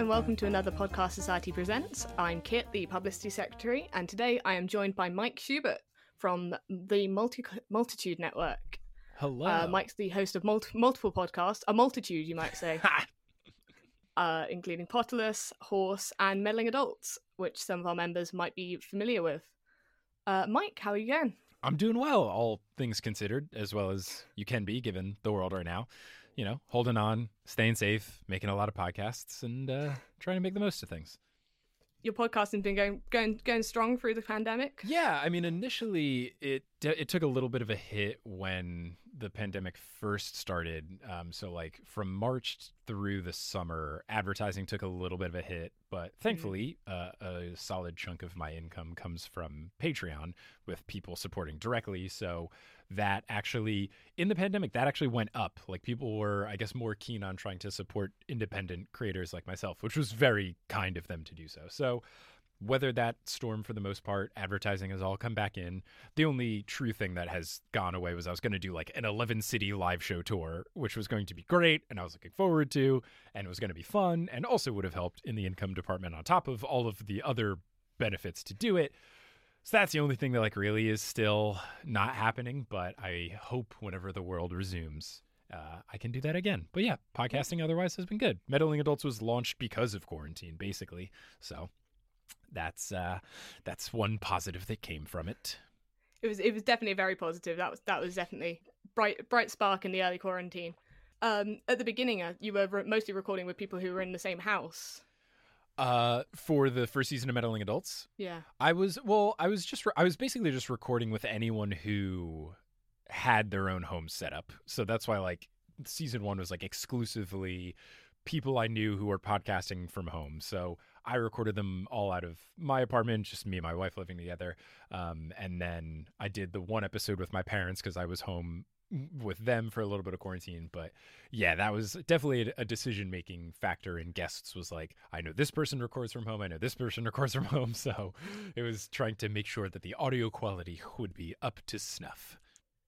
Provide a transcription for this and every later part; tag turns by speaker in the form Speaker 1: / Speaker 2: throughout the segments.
Speaker 1: and welcome to another Podcast Society Presents. I'm Kit, the Publicity Secretary, and today I am joined by Mike Schubert from the Multi- Multitude Network.
Speaker 2: Hello.
Speaker 1: Uh, Mike's the host of multi- multiple podcasts, a multitude, you might say, uh, including Potterless, Horse, and Meddling Adults, which some of our members might be familiar with. Uh, Mike, how are you going?
Speaker 2: I'm doing well, all things considered, as well as you can be given the world right now. You know, holding on, staying safe, making a lot of podcasts, and uh, trying to make the most of things.
Speaker 1: Your podcasting's been going going going strong through the pandemic.
Speaker 2: Yeah, I mean, initially it it took a little bit of a hit when the pandemic first started. Um, so like from March through the summer, advertising took a little bit of a hit, but thankfully, uh, a solid chunk of my income comes from Patreon with people supporting directly. So that actually in the pandemic that actually went up. Like people were i guess more keen on trying to support independent creators like myself which was very kind of them to do so. So whether that storm for the most part advertising has all come back in the only true thing that has gone away was i was going to do like an 11 city live show tour which was going to be great and i was looking forward to and it was going to be fun and also would have helped in the income department on top of all of the other benefits to do it so that's the only thing that like really is still not happening. But I hope whenever the world resumes, uh, I can do that again. But yeah, podcasting otherwise has been good. Meddling Adults was launched because of quarantine, basically. So that's uh, that's one positive that came from it.
Speaker 1: It was it was definitely very positive. That was that was definitely bright bright spark in the early quarantine. Um, at the beginning, uh, you were re- mostly recording with people who were in the same house.
Speaker 2: Uh, for the first season of Meddling Adults,
Speaker 1: Yeah.
Speaker 2: I was well. I was just. Re- I was basically just recording with anyone who had their own home setup. So that's why like season one was like exclusively people I knew who were podcasting from home. So I recorded them all out of my apartment, just me and my wife living together. Um, and then I did the one episode with my parents because I was home with them for a little bit of quarantine but yeah that was definitely a decision making factor in guests was like i know this person records from home i know this person records from home. So it was trying to make sure that the audio quality would be up to snuff.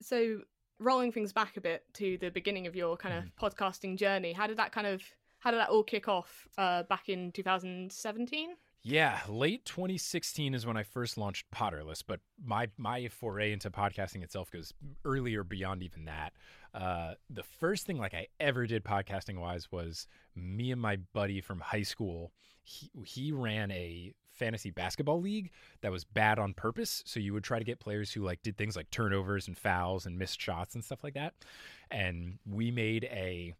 Speaker 1: So rolling things back a bit to the beginning of your kind of podcasting journey, how did that kind of how did that all kick off uh, back in 2017?
Speaker 2: Yeah, late 2016 is when I first launched Potterless, but my my foray into podcasting itself goes earlier beyond even that. Uh, the first thing like I ever did podcasting wise was me and my buddy from high school. He he ran a fantasy basketball league that was bad on purpose. So you would try to get players who like did things like turnovers and fouls and missed shots and stuff like that. And we made a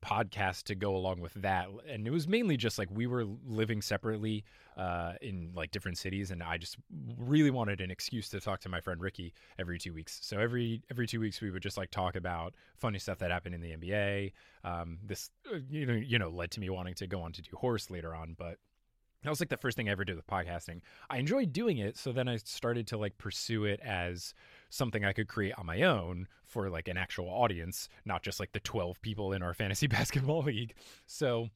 Speaker 2: podcast to go along with that. And it was mainly just like we were living separately uh, in like different cities and i just really wanted an excuse to talk to my friend ricky every two weeks. So every every two weeks we would just like talk about funny stuff that happened in the nba um, this uh, you know you know led to me wanting to go on to do horse later on but that was like the first thing I ever did with podcasting. I enjoyed doing it, so then I started to like pursue it as something I could create on my own for like an actual audience, not just like the 12 people in our fantasy basketball league. So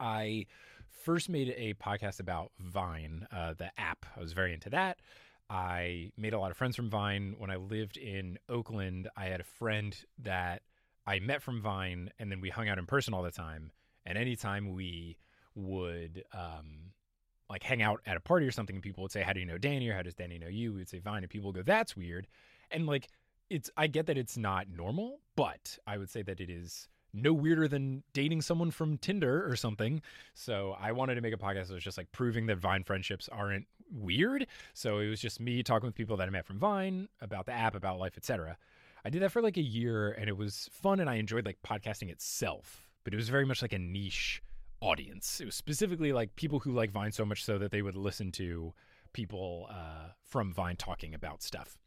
Speaker 2: I first made a podcast about Vine, uh, the app. I was very into that. I made a lot of friends from Vine. When I lived in Oakland, I had a friend that I met from Vine, and then we hung out in person all the time. And anytime we would um, like hang out at a party or something, and people would say, "How do you know Danny?" or "How does Danny know you?" We'd say Vine, and people would go, "That's weird." And like, it's I get that it's not normal, but I would say that it is no weirder than dating someone from Tinder or something. So I wanted to make a podcast that was just like proving that Vine friendships aren't weird. So it was just me talking with people that I met from Vine about the app, about life, etc. I did that for like a year, and it was fun, and I enjoyed like podcasting itself. But it was very much like a niche audience. It was specifically like people who like Vine so much so that they would listen to people uh, from Vine talking about stuff.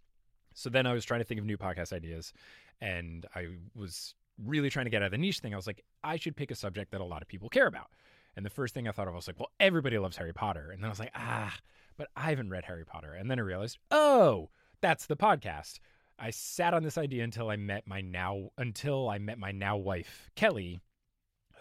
Speaker 2: So then I was trying to think of new podcast ideas, and I was really trying to get out of the niche thing. I was like, I should pick a subject that a lot of people care about. And the first thing I thought of was like, well, everybody loves Harry Potter. And then I was like, ah, but I haven't read Harry Potter. And then I realized, oh, that's the podcast. I sat on this idea until I met my now until I met my now wife Kelly,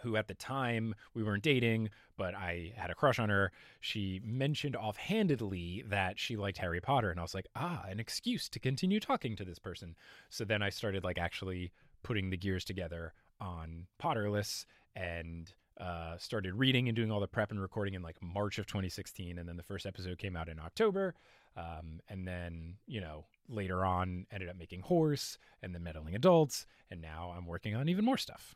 Speaker 2: who at the time we weren't dating, but I had a crush on her. She mentioned offhandedly that she liked Harry Potter, and I was like, ah, an excuse to continue talking to this person. So then I started like actually putting the gears together on Potterless and uh, started reading and doing all the prep and recording in like March of 2016, and then the first episode came out in October. Um, and then you know later on ended up making Horse and then meddling adults, and now I'm working on even more stuff.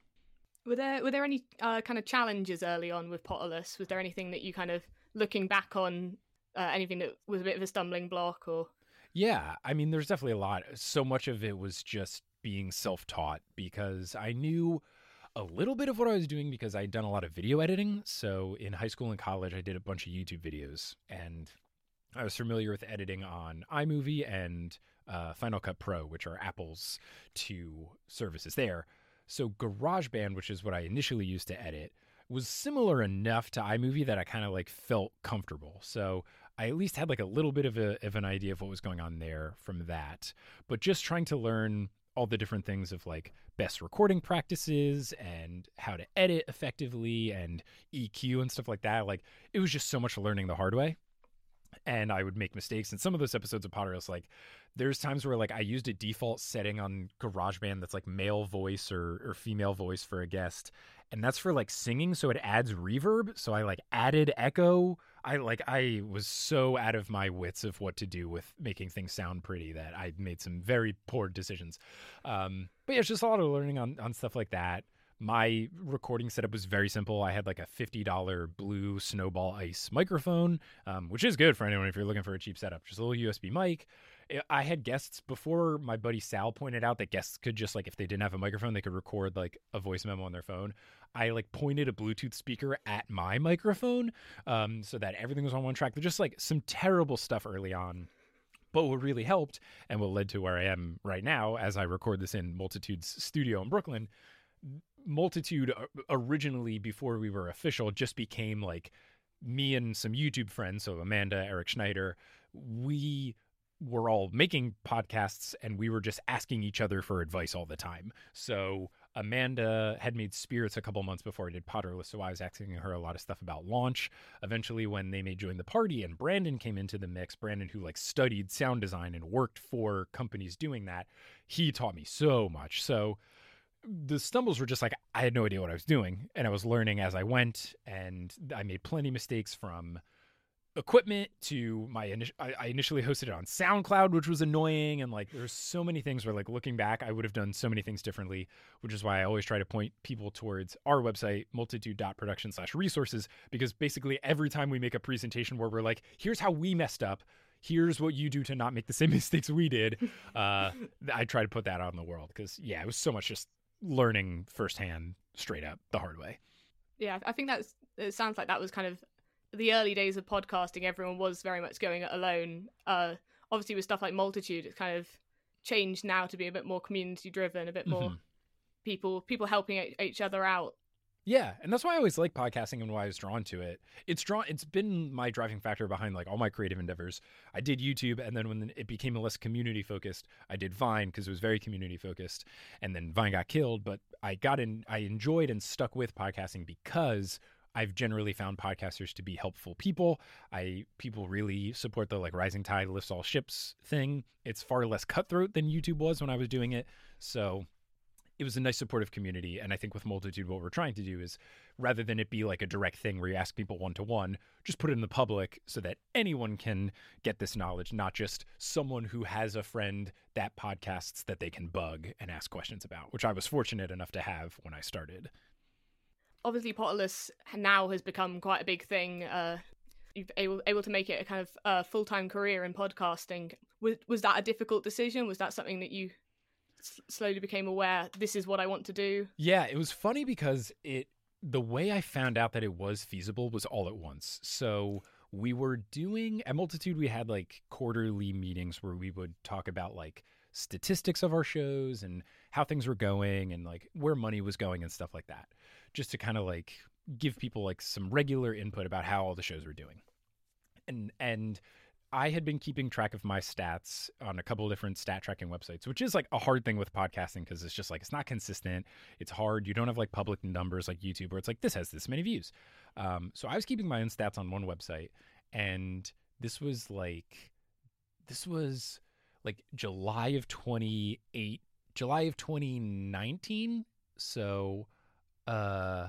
Speaker 1: Were there were there any uh, kind of challenges early on with Potterless? Was there anything that you kind of looking back on uh, anything that was a bit of a stumbling block or?
Speaker 2: Yeah, I mean, there's definitely a lot. So much of it was just being self taught because I knew a little bit of what I was doing because I'd done a lot of video editing. So in high school and college, I did a bunch of YouTube videos and I was familiar with editing on iMovie and uh, Final Cut Pro, which are Apple's two services there. So GarageBand, which is what I initially used to edit, was similar enough to iMovie that I kind of like felt comfortable. So I at least had like a little bit of, a, of an idea of what was going on there from that. But just trying to learn all the different things of like best recording practices and how to edit effectively and EQ and stuff like that. Like it was just so much learning the hard way. And I would make mistakes. And some of those episodes of Potterless, like there's times where like I used a default setting on GarageBand that's like male voice or, or female voice for a guest. And that's for like singing. So it adds reverb. So I like added echo I like I was so out of my wits of what to do with making things sound pretty that I made some very poor decisions. Um, but yeah, it's just a lot of learning on on stuff like that. My recording setup was very simple. I had like a fifty dollar blue Snowball Ice microphone, um, which is good for anyone if you're looking for a cheap setup. Just a little USB mic. I had guests before. My buddy Sal pointed out that guests could just like if they didn't have a microphone, they could record like a voice memo on their phone. I like pointed a Bluetooth speaker at my microphone um, so that everything was on one track. They're just like some terrible stuff early on. But what really helped and what led to where I am right now as I record this in Multitude's studio in Brooklyn, Multitude originally, before we were official, just became like me and some YouTube friends. So Amanda, Eric Schneider, we were all making podcasts and we were just asking each other for advice all the time. So Amanda had made Spirits a couple months before I did Potterless, so I was asking her a lot of stuff about launch. Eventually, when they made Join the Party and Brandon came into the mix, Brandon, who like studied sound design and worked for companies doing that, he taught me so much. So the stumbles were just like I had no idea what I was doing, and I was learning as I went, and I made plenty of mistakes from equipment to my initial I, initially hosted it on SoundCloud, which was annoying. And like, there's so many things where like looking back, I would have done so many things differently, which is why I always try to point people towards our website, multitude.production slash resources, because basically every time we make a presentation where we're like, here's how we messed up. Here's what you do to not make the same mistakes we did. Uh, I try to put that out in the world because yeah, it was so much just learning firsthand, straight up the hard way.
Speaker 1: Yeah, I think that's. It sounds like that was kind of the early days of podcasting, everyone was very much going it alone. Uh, obviously, with stuff like Multitude, it's kind of changed now to be a bit more community driven, a bit more mm-hmm. people people helping each other out.
Speaker 2: Yeah, and that's why I always like podcasting and why I was drawn to it. It's drawn. It's been my driving factor behind like all my creative endeavors. I did YouTube, and then when it became less community focused, I did Vine because it was very community focused. And then Vine got killed, but I got in. I enjoyed and stuck with podcasting because I've generally found podcasters to be helpful people. I people really support the like rising tide lifts all ships thing. It's far less cutthroat than YouTube was when I was doing it. So it was a nice supportive community. And I think with Multitude, what we're trying to do is rather than it be like a direct thing where you ask people one to one, just put it in the public so that anyone can get this knowledge, not just someone who has a friend that podcasts that they can bug and ask questions about, which I was fortunate enough to have when I started
Speaker 1: obviously Potterless now has become quite a big thing. Uh, you've able able to make it a kind of uh, full time career in podcasting. Was was that a difficult decision? Was that something that you slowly became aware? This is what I want to do.
Speaker 2: Yeah, it was funny because it the way I found out that it was feasible was all at once. So we were doing at Multitude. We had like quarterly meetings where we would talk about like statistics of our shows and how things were going and like where money was going and stuff like that just to kind of like give people like some regular input about how all the shows were doing. And and I had been keeping track of my stats on a couple different stat tracking websites, which is like a hard thing with podcasting because it's just like it's not consistent. It's hard. You don't have like public numbers like YouTube where it's like this has this many views. Um, so I was keeping my own stats on one website, and this was like this was like July of 28 July of 2019. So uh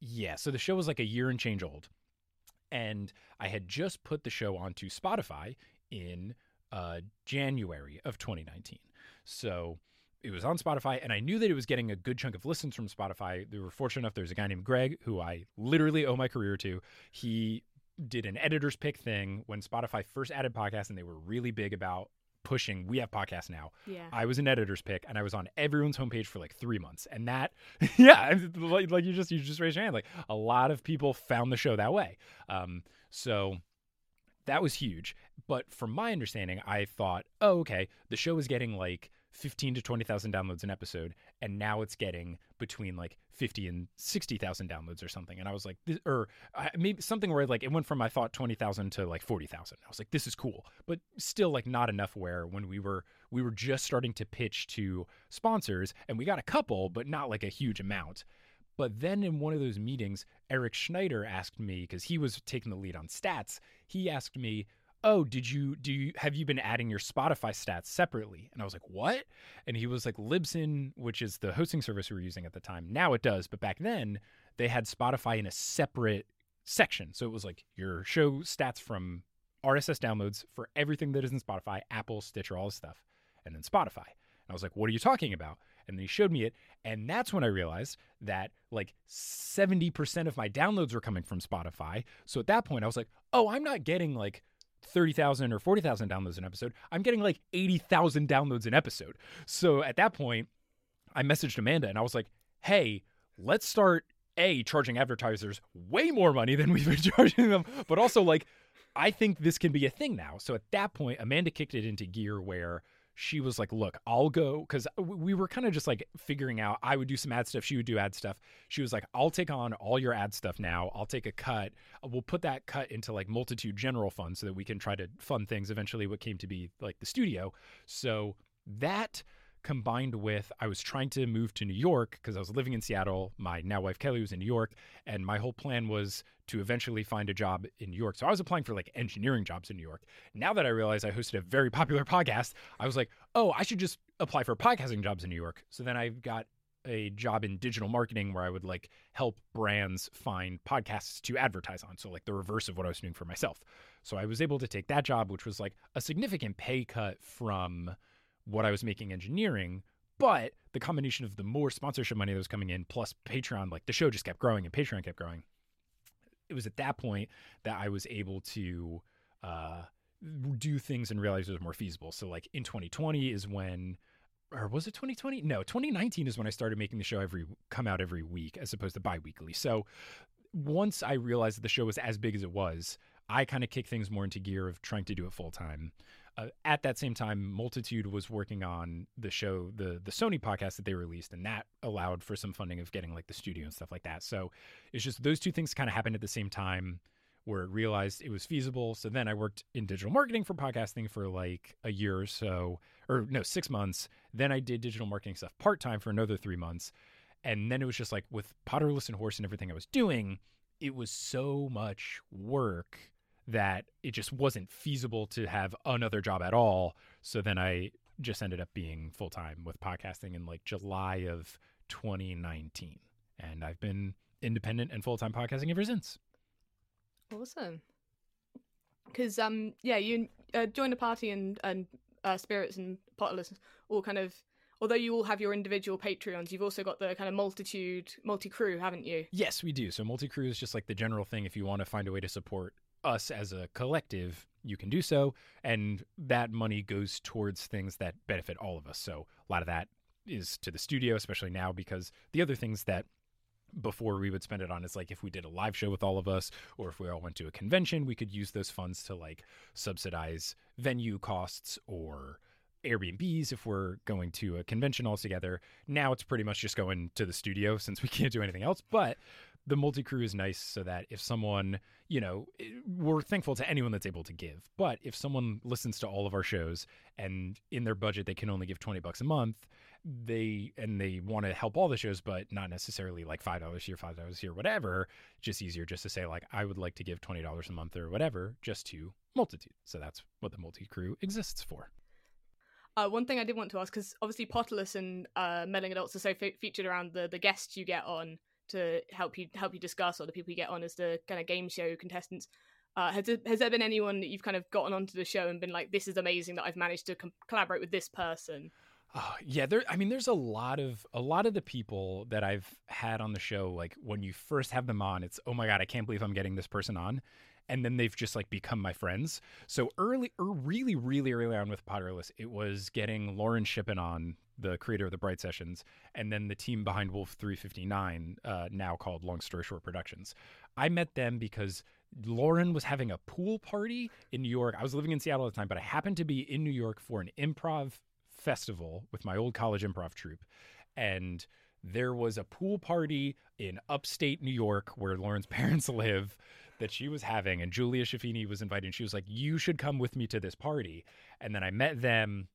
Speaker 2: yeah, so the show was like a year and change old. And I had just put the show onto Spotify in uh, January of 2019. So it was on Spotify, and I knew that it was getting a good chunk of listens from Spotify. They were fortunate enough. There's a guy named Greg who I literally owe my career to. He did an editor's pick thing when Spotify first added podcasts, and they were really big about pushing we have podcasts now
Speaker 1: Yeah.
Speaker 2: i was an editor's pick and i was on everyone's homepage for like three months and that yeah like, like you just you just raised your hand like a lot of people found the show that way um so that was huge but from my understanding i thought oh okay the show is getting like 15 to 20,000 downloads an episode and now it's getting between like 50 and 60,000 downloads or something. And I was like this, or uh, maybe something where like it went from I thought 20,000 to like 40,000 I was like this is cool. But still like not enough where when we were we were just starting to pitch to sponsors and we got a couple but not like a huge amount. But then in one of those meetings Eric Schneider asked me cuz he was taking the lead on stats he asked me oh did you do you have you been adding your spotify stats separately? And i was like what? And he was like libsyn which is the hosting service we were using at the time. Now it does but back then they had spotify in a separate section. So it was like your show stats from rss downloads for everything that is in spotify apple stitcher all this stuff and then spotify. And i was like what are you talking about? And then he showed me it and that's when i realized that like 70% of my downloads were coming from spotify. So at that point i was like oh i'm not getting like 30,000 or 40,000 downloads an episode. I'm getting like 80,000 downloads an episode. So at that point, I messaged Amanda and I was like, hey, let's start A, charging advertisers way more money than we've been charging them, but also like, I think this can be a thing now. So at that point, Amanda kicked it into gear where she was like, Look, I'll go. Cause we were kind of just like figuring out, I would do some ad stuff. She would do ad stuff. She was like, I'll take on all your ad stuff now. I'll take a cut. We'll put that cut into like multitude general fund so that we can try to fund things eventually, what came to be like the studio. So that combined with I was trying to move to New York because I was living in Seattle. My now wife Kelly was in New York, and my whole plan was to eventually find a job in New York. So I was applying for like engineering jobs in New York. Now that I realized I hosted a very popular podcast, I was like, oh, I should just apply for podcasting jobs in New York. So then I got a job in digital marketing where I would like help brands find podcasts to advertise on. So like the reverse of what I was doing for myself. So I was able to take that job, which was like a significant pay cut from what I was making engineering, but the combination of the more sponsorship money that was coming in plus Patreon, like the show just kept growing and Patreon kept growing. It was at that point that I was able to uh, do things and realize it was more feasible. So, like in 2020 is when, or was it 2020? No, 2019 is when I started making the show every come out every week as opposed to bi-weekly. So, once I realized that the show was as big as it was, I kind of kicked things more into gear of trying to do it full time. Uh, at that same time, Multitude was working on the show, the the Sony podcast that they released, and that allowed for some funding of getting like the studio and stuff like that. So it's just those two things kind of happened at the same time, where it realized it was feasible. So then I worked in digital marketing for podcasting for like a year or so, or no, six months. Then I did digital marketing stuff part time for another three months, and then it was just like with Potterless and Horse and everything I was doing, it was so much work that it just wasn't feasible to have another job at all. So then I just ended up being full time with podcasting in like July of 2019. And I've been independent and full time podcasting ever since.
Speaker 1: Awesome. Because um yeah, you uh, joined a party and and uh, spirits and potterless all kind of. Although you all have your individual Patreons, you've also got the kind of multitude, multi crew, haven't you?
Speaker 2: Yes, we do. So multi crew is just like the general thing. If you want to find a way to support us as a collective, you can do so. And that money goes towards things that benefit all of us. So a lot of that is to the studio, especially now, because the other things that before we would spend it on is like if we did a live show with all of us or if we all went to a convention, we could use those funds to like subsidize venue costs or Airbnbs if we're going to a convention all together. Now it's pretty much just going to the studio since we can't do anything else. But the multi crew is nice so that if someone, you know, we're thankful to anyone that's able to give. But if someone listens to all of our shows and in their budget they can only give 20 bucks a month, they and they want to help all the shows but not necessarily like $5 here, $5 here, whatever, just easier just to say like I would like to give $20 a month or whatever just to multitude. So that's what the multi crew exists for.
Speaker 1: Uh, one thing I did want to ask, because obviously Potterless and uh, Meddling Adults are so fe- featured around the, the guests you get on to help you help you discuss, or the people you get on as the kind of game show contestants. Uh, has, there, has there been anyone that you've kind of gotten onto the show and been like, "This is amazing that I've managed to com- collaborate with this person"?
Speaker 2: Oh, yeah, there. I mean, there's a lot of a lot of the people that I've had on the show. Like when you first have them on, it's oh my god, I can't believe I'm getting this person on and then they've just like become my friends. So early, er, really, really early on with Potterless, it was getting Lauren Shippen on, the creator of the Bright Sessions, and then the team behind Wolf 359, uh, now called Long Story Short Productions. I met them because Lauren was having a pool party in New York. I was living in Seattle at the time, but I happened to be in New York for an improv festival with my old college improv troupe, and there was a pool party in upstate New York where Lauren's parents live that she was having, and Julia Schifini was invited. And she was like, "You should come with me to this party." And then I met them,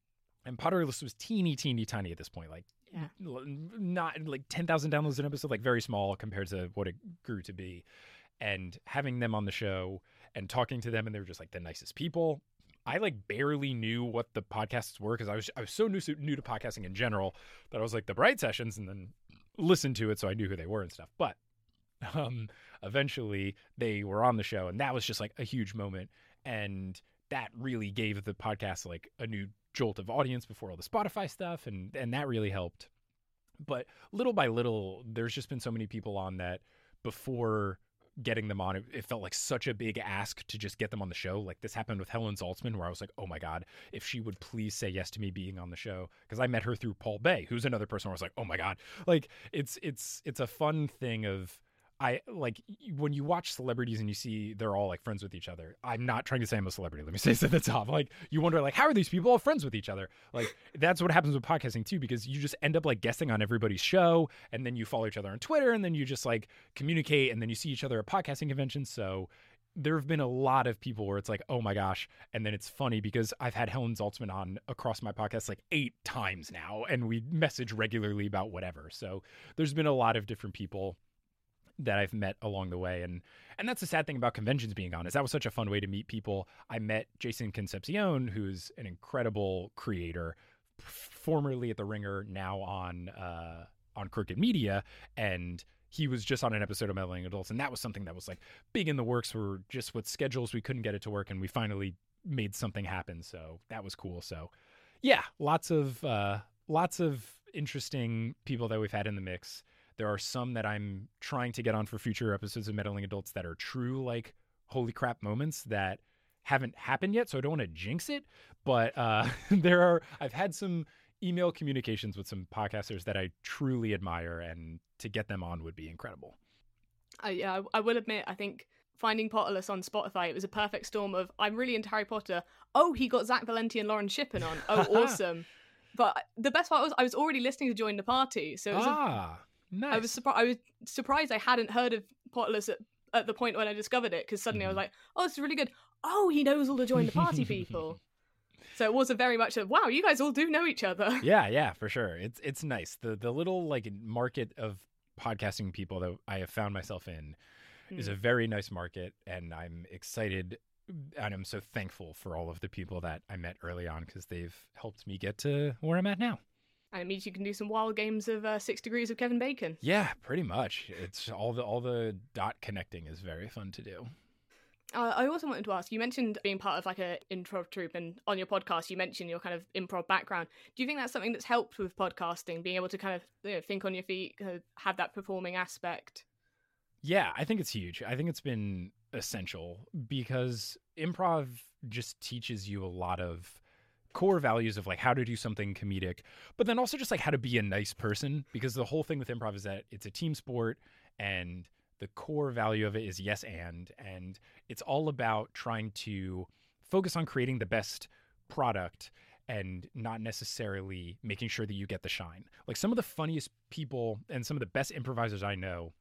Speaker 2: and Potterless was teeny, teeny, tiny at this point, like yeah. not like ten thousand downloads an episode, like very small compared to what it grew to be. And having them on the show and talking to them, and they were just like the nicest people. I like barely knew what the podcasts were because I was I was so new new to podcasting in general that I was like the bright sessions and then listened to it so I knew who they were and stuff. But um, eventually they were on the show, and that was just like a huge moment. And that really gave the podcast like a new jolt of audience before all the Spotify stuff, and and that really helped. But little by little, there's just been so many people on that before getting them on, it, it, felt like such a big ask to just get them on the show. Like this happened with Helen Zaltzman, where I was like, oh my God, if she would please say yes to me being on the show. Cause I met her through Paul Bae, who's another person where I was like, oh my God. Like it's, it's, it's a fun thing of, I like when you watch celebrities and you see they're all like friends with each other. I'm not trying to say I'm a celebrity. Let me say this at the top. Like you wonder like how are these people all friends with each other? Like that's what happens with podcasting too because you just end up like guessing on everybody's show and then you follow each other on Twitter and then you just like communicate and then you see each other at podcasting conventions. So there have been a lot of people where it's like, oh my gosh. And then it's funny because I've had Helen Zaltzman on across my podcast like eight times now, and we message regularly about whatever. So there's been a lot of different people that I've met along the way. And and that's the sad thing about conventions being on is that was such a fun way to meet people. I met Jason Concepcion, who's an incredible creator, formerly at the Ringer, now on uh, on Crooked Media, and he was just on an episode of Meddling Adults, and that was something that was like big in the works. For just with schedules, we couldn't get it to work, and we finally made something happen. So that was cool. So yeah, lots of uh, lots of interesting people that we've had in the mix. There are some that I'm trying to get on for future episodes of Meddling Adults that are true, like, holy crap moments that haven't happened yet. So I don't want to jinx it. But uh, there are, I've had some email communications with some podcasters that I truly admire, and to get them on would be incredible.
Speaker 1: Uh, yeah, I will admit, I think finding Potterless on Spotify, it was a perfect storm of I'm really into Harry Potter. Oh, he got Zach Valenti and Lauren Shippen on. Oh, awesome. but the best part was I was already listening to Join the Party. So it was
Speaker 2: ah. A, Nice.
Speaker 1: I was surprised. I was surprised I hadn't heard of Potterless at, at the point when I discovered it because suddenly mm. I was mm-hmm. like, "Oh, this is really good." Oh, he knows all the join the party people. so it was a very much a wow. You guys all do know each other.
Speaker 2: Yeah, yeah, for sure. It's it's nice. The the little like market of podcasting people that I have found myself in mm. is a hmm. very nice market, and I'm excited and I'm so thankful for all of the people that I met early on because they've helped me get to where I'm at now
Speaker 1: and it means you can do some wild games of uh, Six Degrees of Kevin Bacon.
Speaker 2: Yeah, pretty much. It's all the all the dot connecting is very fun to do.
Speaker 1: Uh, I also wanted to ask. You mentioned being part of like an improv troupe, and on your podcast, you mentioned your kind of improv background. Do you think that's something that's helped with podcasting, being able to kind of you know, think on your feet, kind of have that performing aspect?
Speaker 2: Yeah, I think it's huge. I think it's been essential because improv just teaches you a lot of core values of like how to do something comedic, but then also just like how to be a nice person because the whole thing with improv is that it's a team sport and the core value of it is yes and and it's all about trying to focus on creating the best product and not necessarily making sure that you get the shine. Like some of the funniest people and some of the best improvisers I know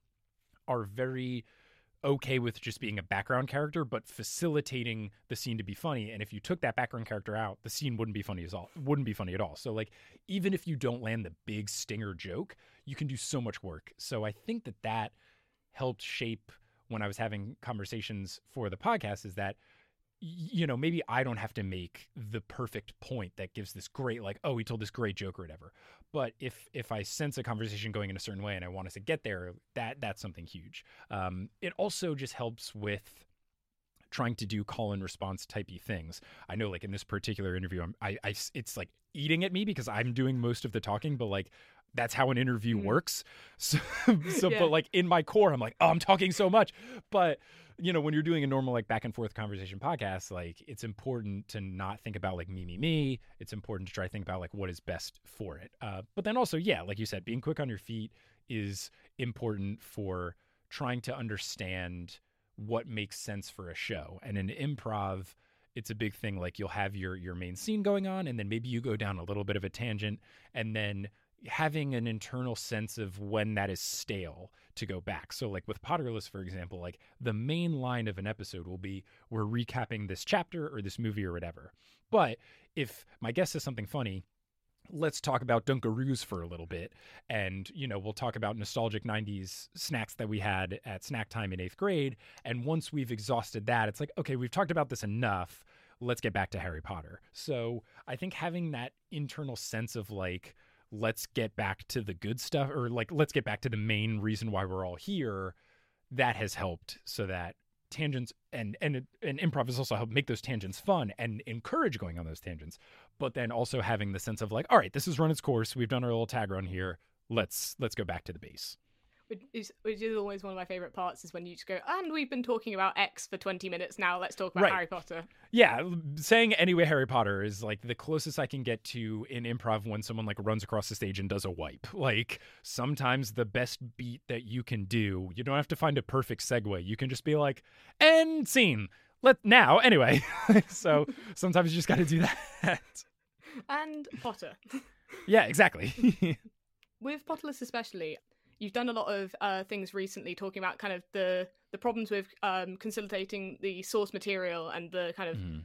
Speaker 2: are very okay with just being a background character, but facilitating the scene to be funny. And if you took that background character out, the scene wouldn't be funny at all. Wouldn't be funny at all. So like, even if you don't land the big stinger joke, you can do so much work. So I think that that helped shape when I was having conversations for the podcast. Is that you know maybe I don't have to make the perfect point that gives this great like oh he told this great joke or whatever but if if I sense a conversation going in a certain way and I want us to get there, that that's something huge. Um, it also just helps with trying to do call and response typey things. I know, like in this particular interview, I'm, I, I it's like eating at me because I'm doing most of the talking, but like that's how an interview mm. works. So, so yeah. but like in my core, I'm like, oh, I'm talking so much, but you know, when you're doing a normal like back and forth conversation podcast, like it's important to not think about like me, me, me. It's important to try to think about like what is best for it. Uh, but then also, yeah, like you said, being quick on your feet is important for trying to understand what makes sense for a show. And in improv, it's a big thing. Like you'll have your your main scene going on, and then maybe you go down a little bit of a tangent, and then having an internal sense of when that is stale to go back. So, like with Potterless, for example, like the main line of an episode will be we're recapping this chapter or this movie or whatever. But if my guest says something funny, let's talk about Dunkaroos for a little bit. And, you know, we'll talk about nostalgic 90s snacks that we had at snack time in eighth grade. And once we've exhausted that, it's like, okay, we've talked about this enough. Let's get back to Harry Potter. So I think having that internal sense of like, let's get back to the good stuff or like let's get back to the main reason why we're all here that has helped so that tangents and and and improv has also helped make those tangents fun and encourage going on those tangents but then also having the sense of like all right this has run its course. We've done our little tag run here. Let's let's go back to the base
Speaker 1: is, which is always one of my favorite parts is when you just go and we've been talking about x for 20 minutes now. Let's talk about right. harry potter.
Speaker 2: Yeah saying anyway harry potter is like the closest i can get to in improv when someone like runs across the stage and does a wipe. Like sometimes the best beat that you can do you don't have to find a perfect segue. You can just be like end scene. Let now anyway. So sometimes you just got to do that.
Speaker 1: And potter.
Speaker 2: Yeah exactly.
Speaker 1: With potterless especially you've done a lot of uh, things recently talking about kind of the the problems with um, consolidating the source material and the kind of mm.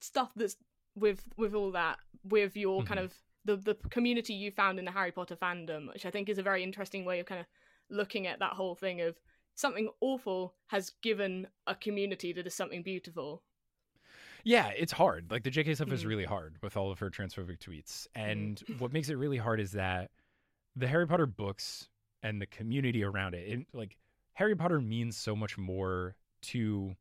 Speaker 1: stuff that's with with all that with your mm-hmm. kind of the the community you found in the Harry Potter fandom, which I think is a very interesting way of kind of looking at that whole thing of something awful has given a community that is something beautiful.
Speaker 2: Yeah, it's hard. Like the JK stuff mm. is really hard with all of her transphobic tweets. And mm. what makes it really hard is that the Harry Potter books and the community around it, it, like Harry Potter means so much more to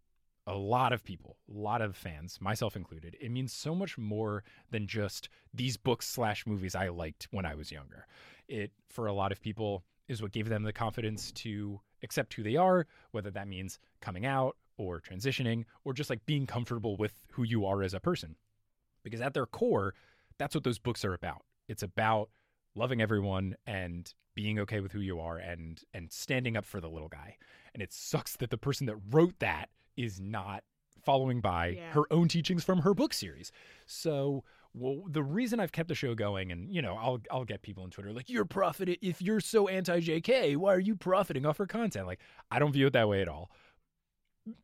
Speaker 2: a lot of people, a lot of fans, myself included. It means so much more than just these books slash movies I liked when I was younger. It for a lot of people is what gave them the confidence to accept who they are, whether that means coming out or transitioning or just like being comfortable with who you are as a person. Because at their core, that's what those books are about. It's about loving everyone and being okay with who you are and and standing up for the little guy. And it sucks that the person that wrote that is not following by yeah. her own teachings from her book series. So well, the reason I've kept the show going, and you know, I'll I'll get people on Twitter like you're profiting if you're so anti JK, why are you profiting off her content? Like I don't view it that way at all.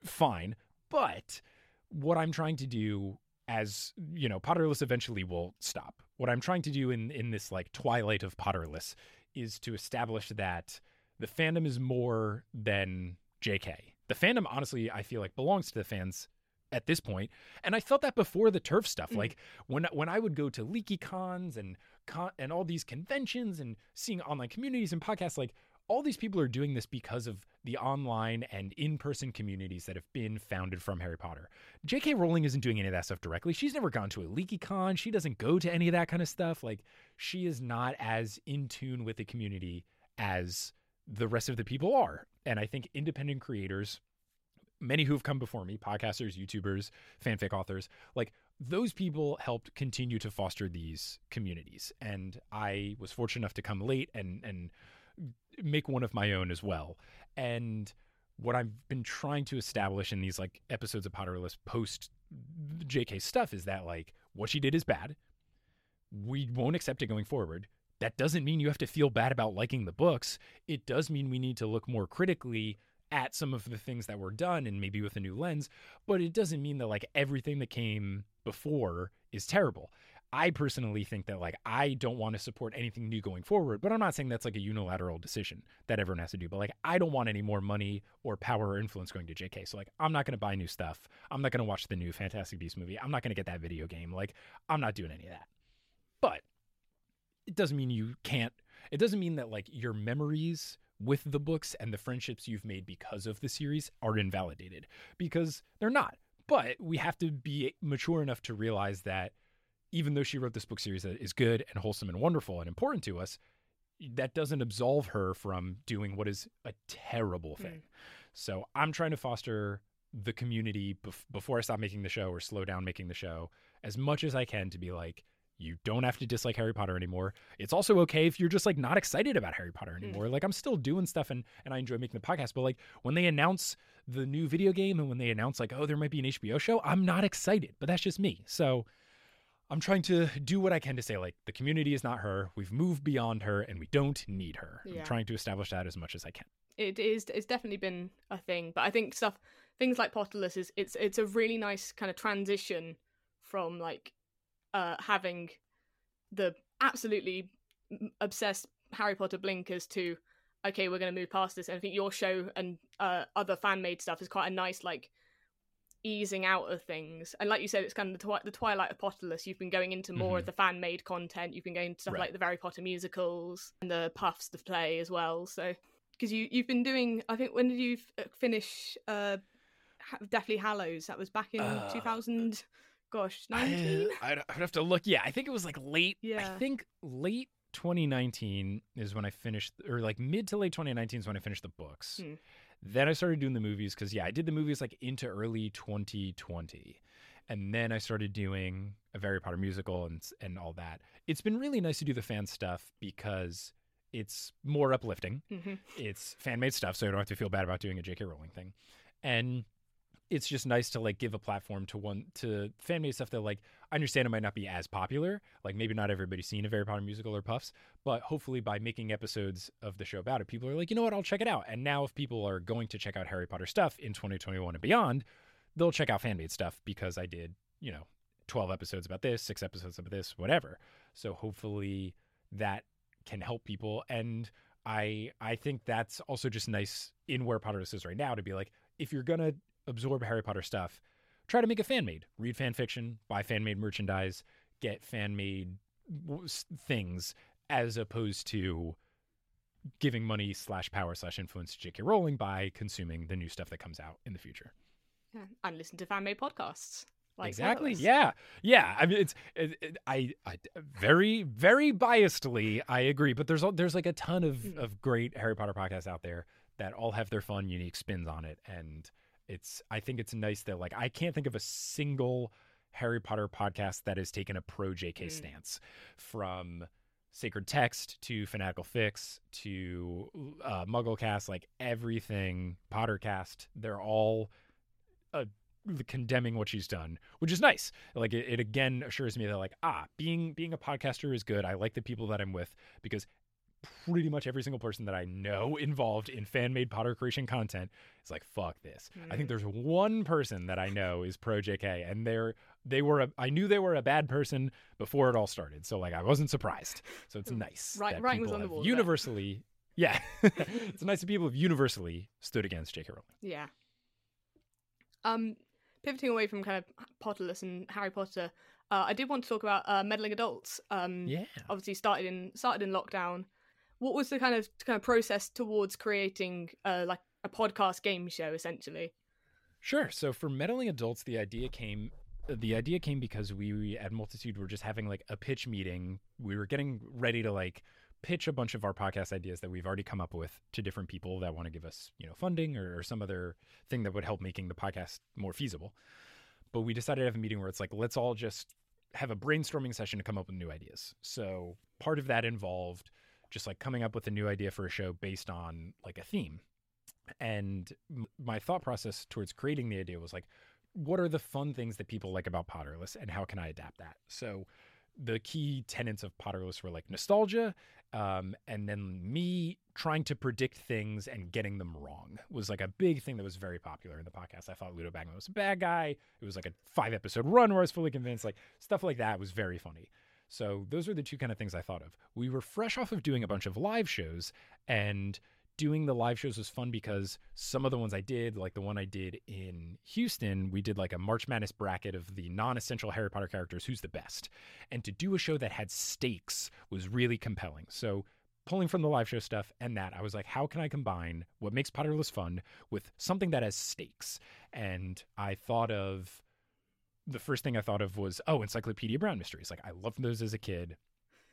Speaker 2: Fine, but what I'm trying to do as you know potterless eventually will stop. What i'm trying to do in in this like twilight of potterless is to establish that the fandom is more than jk the fandom honestly i feel like belongs to the fans at this point and i felt that before the TERF stuff. Mm. like when when i would go to leaky cons and con- and all these conventions and seeing online communities and podcasts like all these people are doing this because of the online and in-person communities that have been founded from Harry Potter. J.K. Rowling isn't doing any of that stuff directly. She's never gone to a LeakyCon. She doesn't go to any of that kind of stuff. Like she is not as in tune with the community as the rest of the people are. And I think independent creators, many who have come before me, podcasters, YouTubers, fanfic authors, like those people helped continue to foster these communities. And I was fortunate enough to come late and and make one of my own as well. And what I've been trying to establish in these like episodes of Potterless post JK stuff is that like what she did is bad. We won't accept it going forward. That doesn't mean you have to feel bad about liking the books. It does mean we need to look more critically at some of the things that were done and maybe with a new lens, but it doesn't mean that like everything that came before is terrible. I personally think that like I don't want to support anything new going forward, but I'm not saying that's like a unilateral decision that everyone has to do. But like I don't want any more money or power or influence going to JK. So like I'm not going to buy new stuff. I'm not going to watch the new Fantastic Beast movie. I'm not going to get that video game. Like I'm not doing any of that. But it doesn't mean you can't. It doesn't mean that like your memories with the books and the friendships you've made because of the series are invalidated because they're not. But we have to be mature enough to realize that even though she wrote this book series that is good and wholesome and wonderful and important to us, that doesn't absolve her from doing what is a terrible thing. Mm. So I'm trying to foster the community bef- before I stop making the show or slow down making the show as much as I can to be like, you don't have to dislike Harry Potter anymore. It's also okay if you're just like not excited about Harry Potter mm. anymore. Mm. Like I'm still doing stuff and and I enjoy making the podcast, but like when they announce the new video game and when they announce like oh there might be an HBO show, I'm not excited. But that's just me. So I'm trying to do what I can to say, like, the community is not her. We've moved beyond her and we don't need her. Yeah. I'm trying to establish that as much as I can.
Speaker 1: It is it's definitely been a thing. But I think stuff things like Potterless is it's it's a really nice kind of transition from like uh having the absolutely obsessed Harry Potter blinkers to okay, we're going to move past this. And I think your show and uh, other fan made stuff is quite a nice like easing out of things. And like you said, it's kind of the, twi- the twilight of Potterless. You've been going into more mm-hmm. of the fan made content. You've been going into stuff right. like the Harry Potter musicals and the Puffs, the play as well. So because you you've been doing, I think when did you f- uh, finish uh, Deathly Hallows? That was back in uh, 2000. Gosh, 19?
Speaker 2: I, I'd have to look. Yeah, I think it was like late. Yeah. I think late 2019 is when I finished, or like mid to late 2019 is when I finished the books. Hmm. Then I started doing the movies because, yeah, I did the movies like into early 2020. And then I started doing a Harry Potter musical and, and all that. It's been really nice to do the fan stuff because it's more uplifting. Mm-hmm. It's fan made stuff, so you don't have to feel bad about doing a J.K. Rowling thing. And it's just nice to like give a platform to one to fan made stuff that like I understand it might not be as popular. Like maybe not everybody's seen a Harry Potter musical or Puffs, but hopefully by making episodes of the show about it, people are like, you know what, I'll check it out. And now if people are going to check out Harry Potter stuff in 2021 and beyond, they'll check out fan made stuff because I did, you know, 12 episodes about this, six episodes about this, whatever. So hopefully that can help people. And I I think that's also just nice in where Potterless is right now to be like, if you're gonna absorb Harry Potter stuff, try to make a fan made. Read fan fiction, buy fan made merchandise, get fan made things, as opposed to giving money slash power slash influence to J.K. Rowling by consuming the new stuff that comes out in the future.
Speaker 1: Yeah, and listen to fan made podcasts.
Speaker 2: Like exactly. Yeah. Yeah. I mean, it's it, it, I, I very very biasedly I agree, but there's there's like a ton of mm. of great Harry Potter podcasts out there that all have their fun, unique spins on it, and it's I think it's nice that like I can't think of a single Harry Potter podcast that has taken a pro JK mm. stance from Sacred Text to Fanatical Fix to uh, Mugglecast, like everything Pottercast, they're all uh, condemning what she's done, which is nice. Like it, it again assures me that like ah, being being a podcaster is good. I like the people that I'm with because pretty much every single person that I know involved in fan made Potter creation content is like, fuck this. Mm. I think mm. there's one person that I know is pro JK, and they're they were a, I knew they were a bad person before it all started, so like I wasn't surprised. So it's nice.
Speaker 1: Right, right was on the wall.
Speaker 2: Universally, yeah, it's nice that people have universally stood against J.K. Rowling.
Speaker 1: Yeah. Um, pivoting away from kind of Potterless and Harry Potter, uh, I did want to talk about uh, meddling adults. Um,
Speaker 2: yeah.
Speaker 1: Obviously started in started in lockdown what was the kind of kind of process towards creating uh, like a podcast game show essentially?
Speaker 2: Sure. So for meddling adults, the idea came the idea came because we at Multitude were just having like a pitch meeting. We were getting ready to like pitch a bunch of our podcast ideas that we've already come up with to different people that want to give us, you know, funding or, or some other thing that would help making the podcast more feasible. But we decided to have a meeting where it's like, let's all just have a brainstorming session to come up with new ideas. So part of that involved just like coming up with a new idea for a show based on like a theme. And my thought process towards creating the idea was like, what are the fun things that people like about Potterless and how can I adapt that? So the key tenets of Potterless were like nostalgia, um, and then me trying to predict things and getting them wrong was like a big thing that was very popular in the podcast. I thought Ludo Bagman was a bad guy. It was like a five episode run where I was fully convinced. Like stuff like that was very funny. So those are the two kind of things I thought of. We were fresh off of doing a bunch of live shows, and doing the live shows was fun because some of the ones I did, like the one I did in Houston, we did like a March Madness bracket of the non essential Harry Potter characters, who's the best. And to do a show that had stakes was really compelling. So pulling from the live show stuff and that, I was like, how can I combine what makes Potterless fun with something that has stakes? And I thought of the first thing I thought of was, oh, Encyclopedia Brown Mysteries. Like, I loved those as a kid.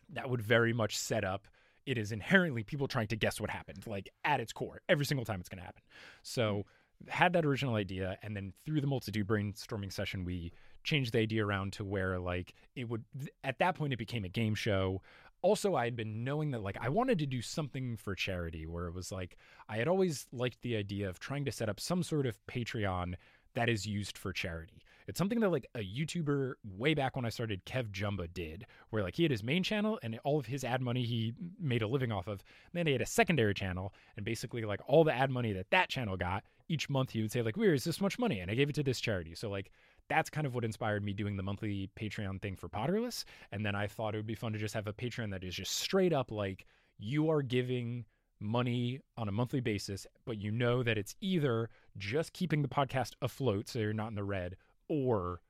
Speaker 2: That would very much set up. It is inherently people trying to guess what happened, like at its core, every single time it's going to happen. So, mm-hmm. had that original idea, and then through the multitude brainstorming session, we changed the idea around to where, like, it would, at that point, it became a game show. Also, I had been knowing that, like, I wanted to do something for charity where it was like, I had always liked the idea of trying to set up some sort of Patreon that is used for charity. It's something that like a YouTuber way back when I started, KevJumba did, where like he had his main channel and all of his ad money he made a living off of. And then he had a secondary channel, and basically like all the ad money that that channel got each month, he would say like, "Where is this much money?" And I gave it to this charity. So like that's kind of what inspired me doing the monthly Patreon thing for Potterless. And then I thought it would be fun to just have a Patreon that is just straight up like you are giving money on a monthly basis, but you know that it's either just keeping the podcast afloat so you're not in the red, or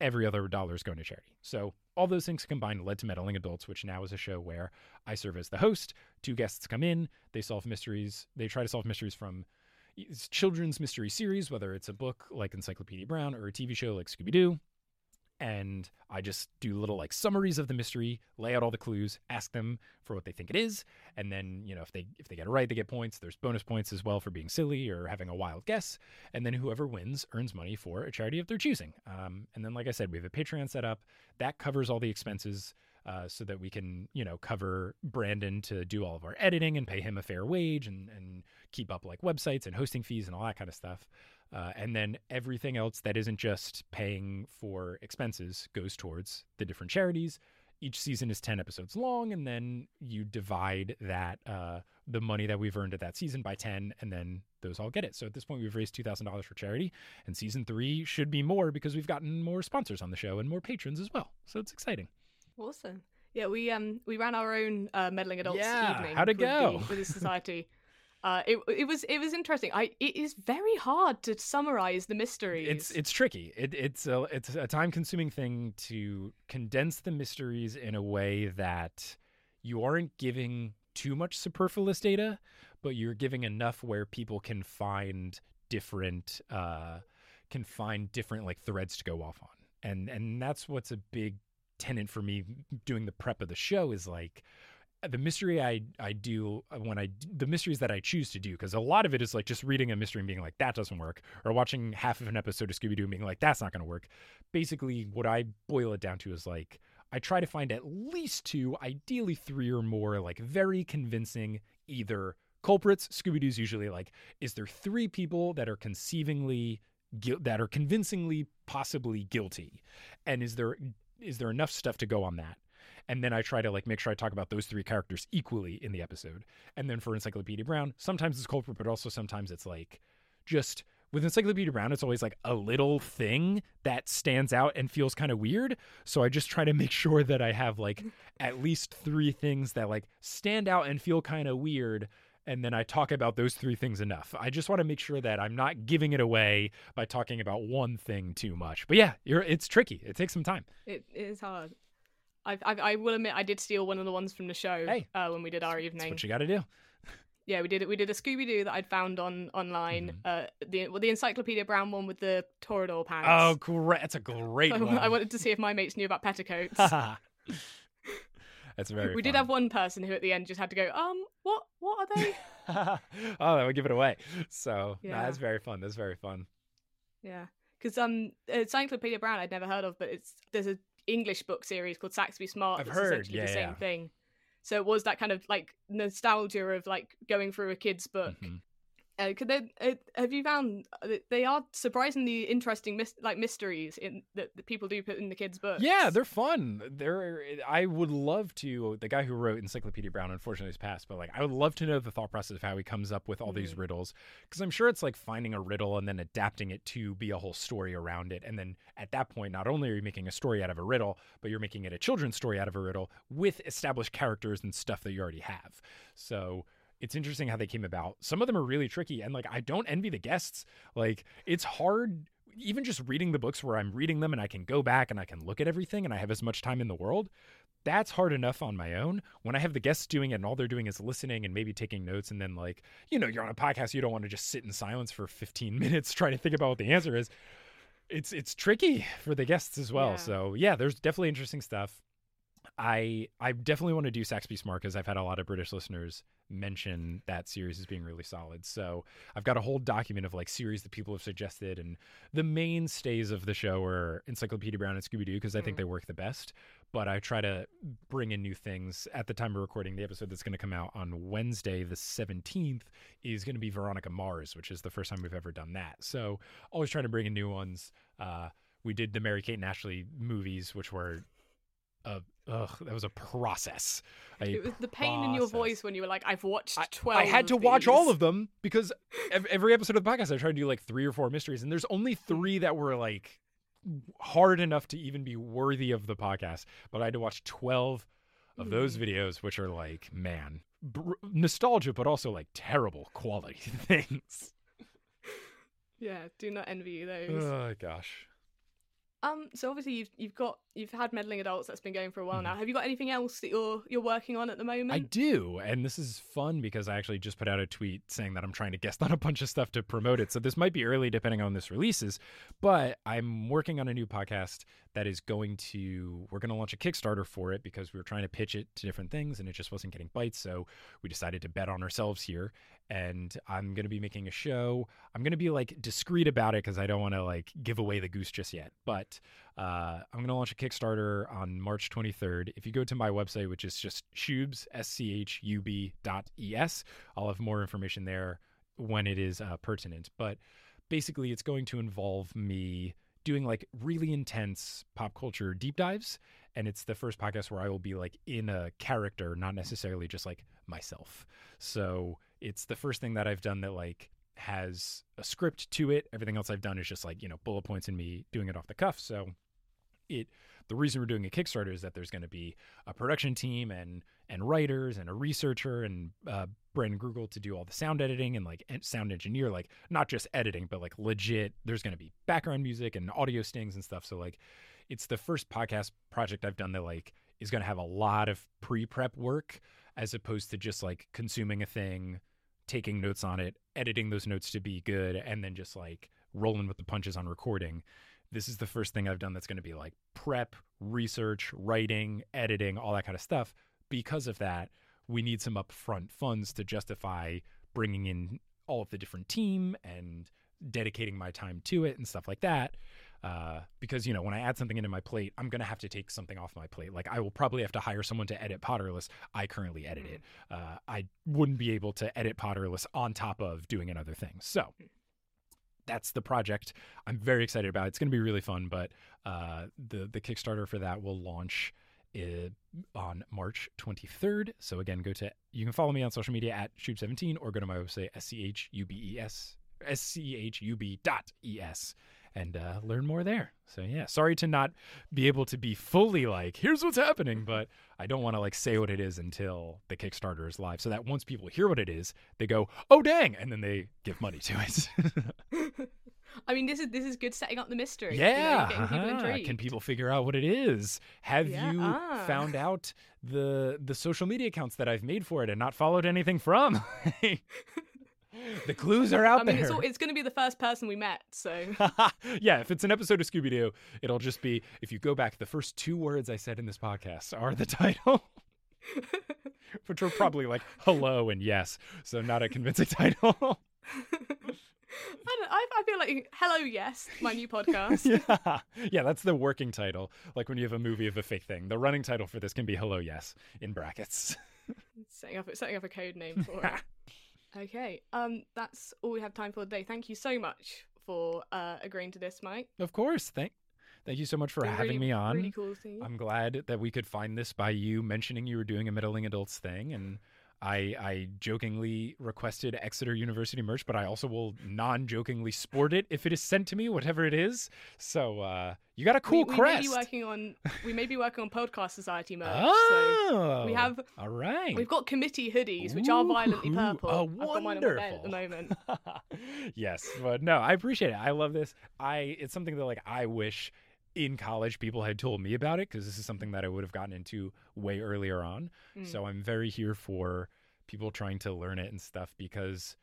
Speaker 2: every other dollar is going to charity. So all those things combined led to Meddling Adults, which now is a show where I serve as the host. Two guests come in, they solve mysteries. They try to solve mysteries from children's mystery series, whether it's a book like Encyclopedia Brown or a TV show like Scooby Doo and I just do little like summaries of the mystery, lay out all the clues, ask them for what they think it is, and then you know if they if they get it right, they get points. There's bonus points as well for being silly or having a wild guess, and then whoever wins earns money for a charity of their choosing. Um, and then, like I said, we have a Patreon set up that covers all the expenses. Uh, so that we can, you know, cover Brandon to do all of our editing and pay him a fair wage and, and keep up like websites and hosting fees and all that kind of stuff. Uh, and then everything else that isn't just paying for expenses goes towards the different charities. Each season is 10 episodes long, and then you divide that, uh, the money that we've earned at that season by 10, and then those all get it. So at this point, we've raised $2,000 for charity, and season three should be more because we've gotten more sponsors on the show and more patrons as well. So it's exciting.
Speaker 1: Awesome. Yeah, we um we ran our own uh, meddling adults
Speaker 2: Yeah,
Speaker 1: evening.
Speaker 2: how'd it
Speaker 1: with the-
Speaker 2: go?
Speaker 1: with the society? Uh, it it was it was interesting. I it is very hard to summarize the mysteries.
Speaker 2: It's it's tricky. It, it's a it's a time consuming thing to condense the mysteries in a way that you aren't giving too much superfluous data, but you're giving enough where people can find different uh, can find different like threads to go off on, and and that's what's a big tenant for me doing the prep of the show is like the mystery I I do uh, when I the mysteries that I choose to do because a lot of it is like just reading a mystery and being like that doesn't work or watching half of an episode of Scooby Doo and being like that's not going to work. Basically, what I boil it down to is like I try to find at least two, ideally three or more, like very convincing either culprits. Scooby Doo's usually like is there three people that are conceivingly guil- that are convincingly possibly guilty, and is there is there enough stuff to go on that? And then I try to like make sure I talk about those three characters equally in the episode. And then for Encyclopedia Brown, sometimes it's culprit, but also sometimes it's like just with Encyclopedia Brown, it's always like a little thing that stands out and feels kind of weird. So I just try to make sure that I have like at least three things that like stand out and feel kind of weird. And then I talk about those three things enough. I just want to make sure that I'm not giving it away by talking about one thing too much. But yeah, it's tricky. It takes some time.
Speaker 1: it is hard. I, I I will admit I did steal one of the ones from the show
Speaker 2: Hey.
Speaker 1: uh, when we did our
Speaker 2: That's
Speaker 1: evening.
Speaker 2: what you got to do.
Speaker 1: Yeah, we did it. We did a Scooby Doo that I'd found on online.
Speaker 2: Mm-hmm.
Speaker 1: Uh, the well, the Encyclopedia Brown one with the Toreador pants.
Speaker 2: Oh, great. That's a great one.
Speaker 1: I wanted to see if my mates knew about petticoats.
Speaker 2: That's very
Speaker 1: we did have one person who at the end just had to go, um, what what are they?
Speaker 2: oh, that would give it away. So
Speaker 1: Yeah.
Speaker 2: that's very fun. That's very fun.
Speaker 1: yeah, because um, Encyclopedia Brown I'd never heard of, but it's there's a English book series called Saxby Smart.
Speaker 2: I've
Speaker 1: that's
Speaker 2: heard,
Speaker 1: essentially
Speaker 2: yeah,
Speaker 1: the same
Speaker 2: yeah.
Speaker 1: thing. So it was that kind of like nostalgia of like going through a kid's book
Speaker 2: Mhm.
Speaker 1: Uh, could they, uh, have you found uh, they are surprisingly interesting, mis- like mysteries in that, that people do put in the kids' books?
Speaker 2: Yeah, they're fun. They're. I would love to. The guy who wrote Encyclopedia Brown, unfortunately, is passed. But like, I would love to know the thought process of how he comes up with all these
Speaker 1: Mm.
Speaker 2: riddles, because I'm sure it's like finding a riddle and then adapting it to be a whole story around it. And then at that point, not only are you making a story out of a riddle, but you're making it a children's story out of a riddle with established characters and stuff that you already have. So it's interesting how they came about. Some of them are really tricky, and like I don't envy the guests. Like it's hard, even just reading the books where I'm reading them and I can go back and I can look at everything and I have as much time in the world. That's hard enough on my own. When I have the guests doing it and all they're doing is listening and maybe taking notes, and then like you know you're on a podcast, you don't want to just sit in silence for 15 minutes trying to think about what the answer is. It's it's tricky for the guests as well.
Speaker 1: Yeah.
Speaker 2: So yeah, there's definitely interesting stuff. I I definitely want to do Saxby Smart because I've had a lot of British listeners mention that series as being really solid. So I've got a whole document of like series that people have suggested, and the mainstays of the show are Encyclopedia Brown and Scooby Doo because I think
Speaker 1: Mm.
Speaker 2: they work the best. But I try to bring in new things. At the time of recording, the episode that's going to come out on Wednesday, the 17th, is going to be Veronica Mars, which is the first time we've ever done that. So always trying to bring in new ones. Uh, we did the Mary Kate and Ashley movies, which were ugh, that was a process. A
Speaker 1: It was the pain in your voice when you were like, "I've watched
Speaker 2: I,
Speaker 1: 12
Speaker 2: I had to
Speaker 1: of
Speaker 2: watch all of them because every episode of the podcast I tried to do like three or four mysteries, and there's only three that were like hard enough to even be worthy of the podcast. But I had to watch twelve of those
Speaker 1: Mm.
Speaker 2: videos, which are like man, br- nostalgia, but also like terrible quality things.
Speaker 1: Yeah, do not envy you those.
Speaker 2: Oh gosh.
Speaker 1: Um, so obviously you've you've got you've had meddling adults that's been going for a while now. Have you got anything else that you're you're working on at the moment?
Speaker 2: I do, and this is fun because I actually just put out a tweet saying that I'm trying to guest on a bunch of stuff to promote it. So this might be early depending on this releases, but I'm working on a new podcast that is going to we're going to launch a Kickstarter for it because we were trying to pitch it to different things and it just wasn't getting bites. So we decided to bet on ourselves here, and I'm going to be making a show. I'm going to be like discreet about it because I don't want to like give away the goose just yet, but uh, I'm going to launch a Kickstarter on March 23rd. If you go to my website, which is just Shubs, S C H U B dot E S, I'll have more information there when it is uh, pertinent. But basically, it's going to involve me doing like really intense pop culture deep dives. And it's the first podcast where I will be like in a character, not necessarily just like myself. So it's the first thing that I've done that like has a script to it. Everything else I've done is just like, you know, bullet points and me doing it off the cuff. So it the reason we're doing a Kickstarter is that there's going to be a production team and and writers and a researcher and uh, Brandon Grugel to do all the sound editing and like sound engineer, like not just editing, but like legit. There's going to be background music and audio stings and stuff. So like, it's the first podcast project I've done that like is going to have a lot of pre prep work as opposed to just like consuming a thing, taking notes on it, editing those notes to be good, and then just like rolling with the punches on recording this is the first thing I've done that's going to be like prep, research, writing, editing, all that kind of stuff. Because of that, we need some upfront funds to justify bringing in all of the different team and dedicating my time to it and stuff like that. Uh, because you know, when I add something into my plate, I'm gonna have to take something off my plate. Like I will probably have to hire someone to edit Potterless. I currently edit it. Uh, I wouldn't be able to edit Potterless on top of doing another thing. So that's the project I'm very excited about. It's going to be really fun, but uh, the the Kickstarter for that will launch uh, on March 23rd. So again, go to you can follow me on social media at Shub17 or go to my website schubes schub dot es and uh, learn more there. So yeah, sorry to not be able to be fully like here's what's happening, but I don't want to like say what it is until the Kickstarter is live, so that once people hear what it is, they go oh dang, and then they give money to it.
Speaker 1: I mean, this is this is good setting up the mystery. you know,
Speaker 2: Yeah. uh-huh.
Speaker 1: intrigued.
Speaker 2: Can people figure out what it is? Have
Speaker 1: Yeah,
Speaker 2: you
Speaker 1: ah.
Speaker 2: found out the the social media accounts that I've made for it and not followed anything from? the clues are out
Speaker 1: I mean,
Speaker 2: there.
Speaker 1: it's it's going to be the first person we met, so
Speaker 2: yeah, if it's an episode of Scooby Doo, it'll just be if you go back, the first two words I said in this podcast are the title. Which were probably like hello and yes, so not a convincing title.
Speaker 1: I don't. I, I feel like hello, yes, my new podcast.
Speaker 2: yeah. yeah, that's the working title. Like when you have a movie of a fake thing. The running title for this can be Hello Yes in brackets.
Speaker 1: setting up setting up a code name for it. Okay, um, that's all we have time for today. Thank you so much for uh, agreeing to this, Mike.
Speaker 2: Of course. Thank thank you so much for having
Speaker 1: really-
Speaker 2: me on.
Speaker 1: Really cool.
Speaker 2: I'm glad that we could find this by you mentioning you were doing a meddling adults thing and I, I jokingly requested Exeter University merch, but I also will non-jokingly sport it if it is sent to me, whatever it is. So uh, you got a cool
Speaker 1: we, we
Speaker 2: crest.
Speaker 1: may be working on we may be working on podcast society merch. So
Speaker 2: oh,
Speaker 1: we have
Speaker 2: all right.
Speaker 1: we've got committee hoodies which are violently purple.
Speaker 2: oh,
Speaker 1: I've got mine on my bed at the moment.
Speaker 2: yes, but no, I appreciate it. I love this. I it's something that like I wish in college people had told me about it because this is something that I would have gotten into way earlier on.
Speaker 1: Mm.
Speaker 2: So I'm very here for people trying to learn it and stuff because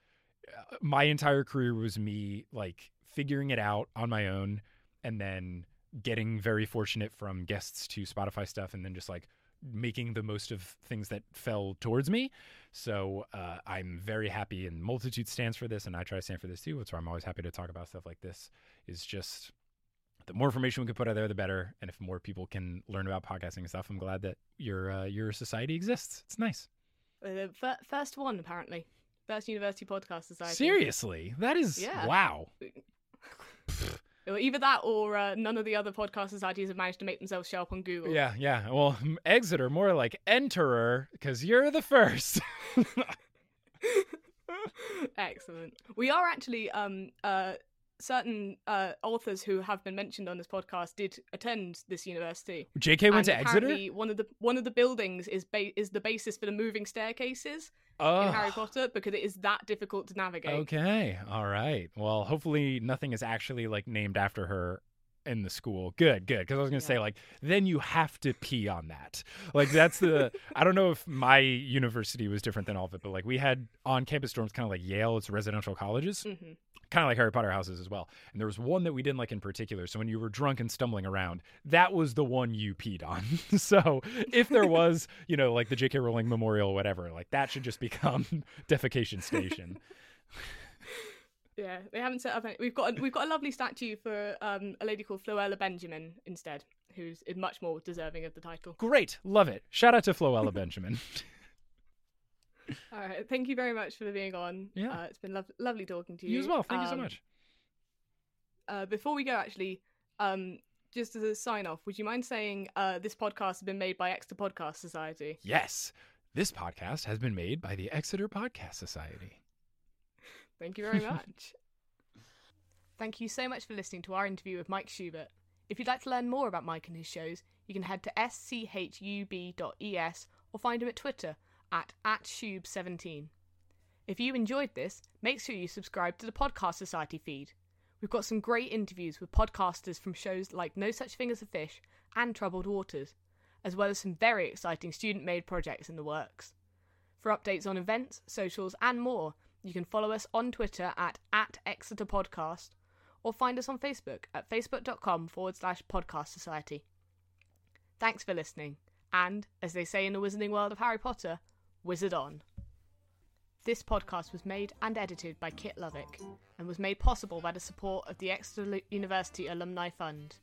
Speaker 2: uh, my entire career was me like figuring it out on my own and then getting very fortunate from guests to Spotify stuff and then just like making the most of things that fell towards me. So uh, I'm very happy, and Multitude stands for this, and I try to stand for this too. That's why I'm always happy to talk about stuff like this. Is just the more information we can put out there, the better. And if more people can learn about podcasting and stuff, I'm glad that your uh, your society exists. It's nice.
Speaker 1: Uh, first one apparently. First University Podcast Society.
Speaker 2: Seriously, that is
Speaker 1: Yeah.
Speaker 2: wow.
Speaker 1: Either that or uh, none of the other podcast societies have managed to make themselves show up on Google.
Speaker 2: Yeah, yeah. Well, Exeter more like enterer because you're the first.
Speaker 1: Excellent. We are actually um uh certain uh authors who have been mentioned on this podcast did attend this university.
Speaker 2: J.K. went
Speaker 1: And
Speaker 2: to Exeter.
Speaker 1: One of the one of the buildings is ba- is the basis for the moving staircases
Speaker 2: Oh,
Speaker 1: in Harry Potter because it is that difficult to navigate.
Speaker 2: Okay. All right. Well, hopefully nothing is actually like named after her in the school. Good, good. Because I was gonna say like then you have to pee on that. Like that's the. I don't know if my university was different than all of it, but like we had on campus dorms, kind of like Yale. It's residential colleges,
Speaker 1: hmm
Speaker 2: kind of like Harry Potter houses as well. And there was one that we didn't like in particular. So when you were drunk and stumbling around, that was the one you peed on. so if there was, you know, like the J.K. Rowling Memorial, whatever, like that should just become defecation station.
Speaker 1: Yeah, they haven't set up. Any- we've got a, we've got a lovely statue for um, a lady called Floella Benjamin instead, who's much more deserving of the title.
Speaker 2: Great, love it. Shout out to Floella Benjamin.
Speaker 1: All right, thank you very much for being on.
Speaker 2: Yeah.
Speaker 1: uh, it's been lov- lovely talking to you.
Speaker 2: you as well. Thank you so
Speaker 1: Um,
Speaker 2: much.
Speaker 1: Uh, before we go, actually, um, just as a sign off, would you mind saying uh, this podcast has been made by Exeter Podcast Society?
Speaker 2: Yes, this podcast has been made by the Exeter Podcast Society.
Speaker 1: Thank you very much. Thank you so much for listening to our interview with Mike Schubert. If you'd like to learn more about Mike and his shows, you can head to schub.es or find him at Twitter at, at @shube17. If you enjoyed this, make sure you subscribe to the Podcast Society feed. We've got some great interviews with podcasters from shows like No Such Thing as a Fish and Troubled Waters, as well as some very exciting student made projects in the works. For updates on events, socials, and more, you can follow us on Twitter at, at or find us on Facebook at facebook.com forward slash podcast society. Thanks for listening, and as they say in the wizarding world of Harry Potter, wizard on. This podcast was made and edited by Kit Lovick and was made possible by the support of the Exeter University Alumni Fund.